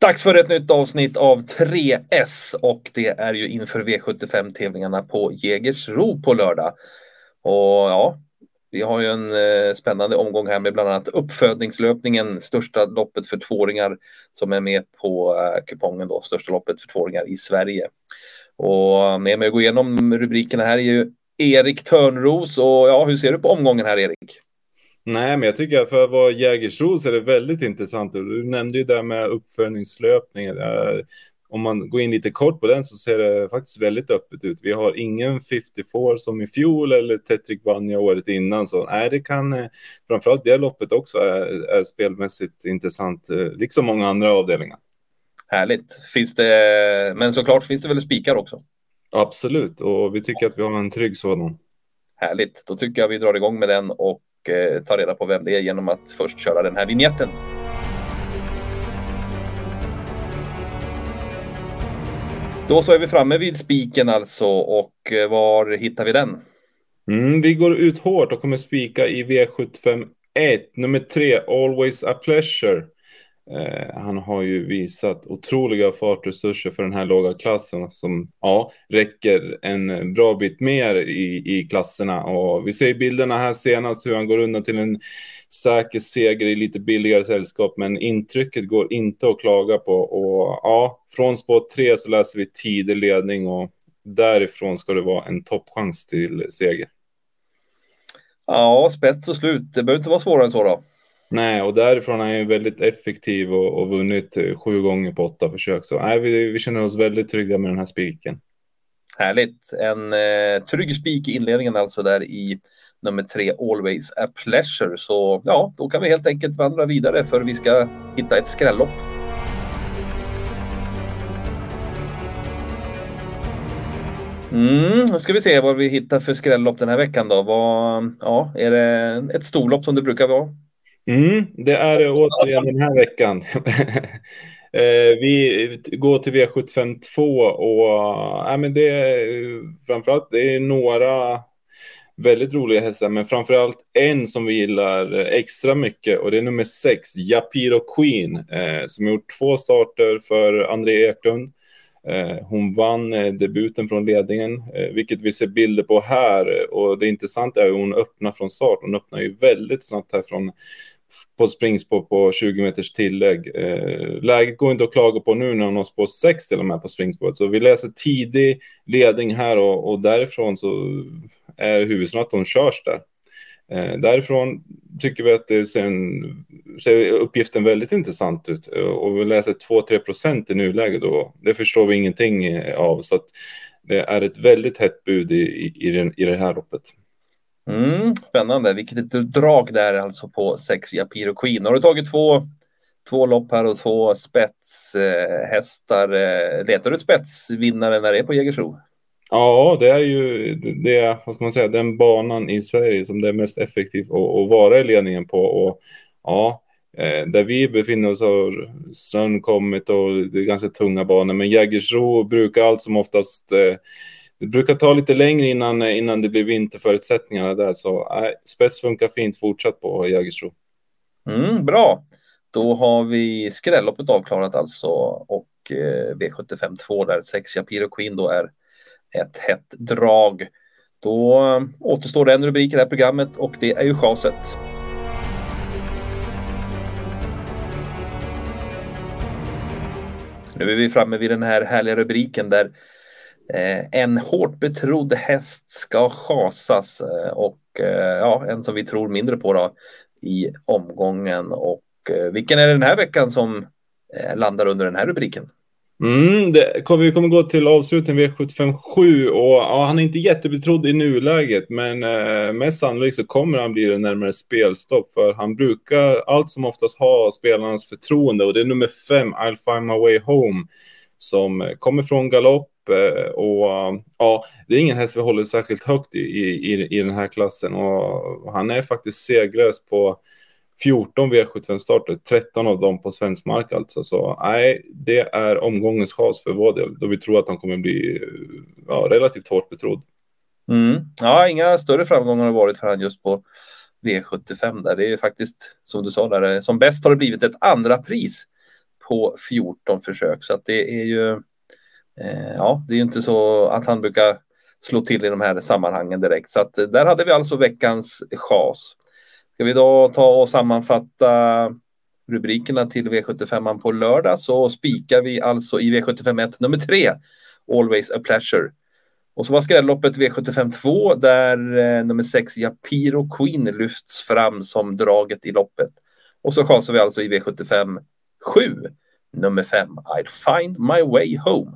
Dags för ett nytt avsnitt av 3S och det är ju inför V75 tävlingarna på Jägersro på lördag. Och ja, vi har ju en eh, spännande omgång här med bland annat uppfödningslöpningen, största loppet för tvååringar som är med på eh, kupongen då, största loppet för tvååringar i Sverige. Och med mig att gå igenom rubrikerna här är ju Erik Törnros och ja, hur ser du på omgången här Erik? Nej, men jag tycker att för att vara Jägersro så är det väldigt intressant. Du nämnde ju det med uppföljningslöpningen. Om man går in lite kort på den så ser det faktiskt väldigt öppet ut. Vi har ingen 54 som i fjol eller Tetrik Vanja året innan. Så nej, det kan eh, framförallt det loppet också är, är spelmässigt intressant, eh, liksom många andra avdelningar. Härligt. Finns det, men såklart finns det väl spikar också? Absolut, och vi tycker att vi har en trygg sådan. Härligt, då tycker jag vi drar igång med den och eh, ta reda på vem det är genom att först köra den här vignetten. Då så är vi framme vid spiken alltså och eh, var hittar vi den? Mm, vi går ut hårt och kommer spika i V75 1, nummer 3, Always a Pleasure. Eh, han har ju visat otroliga fartresurser för den här låga klassen som ja, räcker en bra bit mer i, i klasserna. Och vi ser bilderna här senast hur han går undan till en säker seger i lite billigare sällskap, men intrycket går inte att klaga på. Och ja, från spår 3 så läser vi tidig ledning och därifrån ska det vara en toppchans till seger. Ja, spets och slut. Det behöver inte vara svårare än så då. Nej, och därifrån är han ju väldigt effektiv och, och vunnit eh, sju gånger på åtta försök. Så nej, vi, vi känner oss väldigt trygga med den här spiken. Härligt. En eh, trygg spik i inledningen alltså där i nummer tre, Always a Pleasure. Så ja, då kan vi helt enkelt vandra vidare för vi ska hitta ett skrällopp. Mm, nu ska vi se vad vi hittar för skrällopp den här veckan då. Vad, ja, är det ett storlopp som det brukar vara? Mm, det är det återigen den här veckan. eh, vi går till V75 2 och äh, men det är framförallt det är några väldigt roliga hästar, men framförallt en som vi gillar extra mycket och det är nummer sex, Japiro Queen, eh, som gjort två starter för André Eklund. Eh, hon vann eh, debuten från ledningen, eh, vilket vi ser bilder på här. Och det intressanta är att hon öppnar från start. Hon öppnar ju väldigt snabbt här från på ett springspår på 20 meters tillägg. Eh, läget går inte att klaga på nu när hon har spår 6 till och med på springspåret. Så vi läser tidig ledning här och, och därifrån så är huvudsaken att hon körs där. Eh, därifrån tycker vi att det ser, ser uppgiften väldigt intressant ut. Eh, och vi läser 2-3 procent i nuläget och det förstår vi ingenting av. Så att det är ett väldigt hett bud i, i, i, den, i det här loppet. Mm, spännande, vilket ett drag där alltså på sex Japiro Queen. Har du tagit två, två lopp här och två spetshästar? Eh, letar du spetsvinnare när det är på Jägersro? Ja, det är ju det, vad ska man säga, den banan i Sverige som det är mest effektivt att, att vara i ledningen på. Och ja, eh, där vi befinner oss har snön kommit och det är ganska tunga banor. Men Jägersro brukar allt som oftast eh, det brukar ta lite längre innan, innan det blir vinterförutsättningarna där, så äh, spets funkar fint fortsatt på Jägersro. Mm, bra, då har vi skrälloppet avklarat alltså och eh, V75 2 där 6 Japiro Queen då är ett hett drag. Då eh, återstår det en rubrik i det här programmet och det är ju chaset. Nu är vi framme vid den här härliga rubriken där Eh, en hårt betrodd häst ska chasas eh, och eh, ja, en som vi tror mindre på då i omgången. Och vilken är det den här veckan som landar under den här rubriken? Mm, det kom, vi kommer gå till avslutning V757 och ja, han är inte jättebetrodd i nuläget men eh, mest sannolikt så kommer han bli det närmare spelstopp för han brukar allt som oftast ha spelarnas förtroende och det är nummer fem, I'll find my way home som kommer från galopp Eh, och ja, det är ingen häst vi håller särskilt högt i, i, i den här klassen och han är faktiskt segrös på 14 V75-starter, 13 av dem på svensk mark alltså. Så nej, det är omgångens chas för vår del, då vi tror att han kommer bli ja, relativt hårt betrodd. Mm. Ja, inga större framgångar har varit för han just på V75 där. Det är ju faktiskt som du sa där, eh, som bäst har det blivit ett andra pris på 14 försök. Så att det är ju, Eh, ja, det är ju inte så att han brukar slå till i de här sammanhangen direkt. Så att eh, där hade vi alltså veckans chas. Ska vi då ta och sammanfatta rubrikerna till V75 på lördag så spikar vi alltså i V75 1 nummer 3 Always a pleasure. Och så var skrälloppet V75 2 där eh, nummer 6 Japiro Queen lyfts fram som draget i loppet. Och så chasar vi alltså i V75 7 nummer 5 I'd find my way home.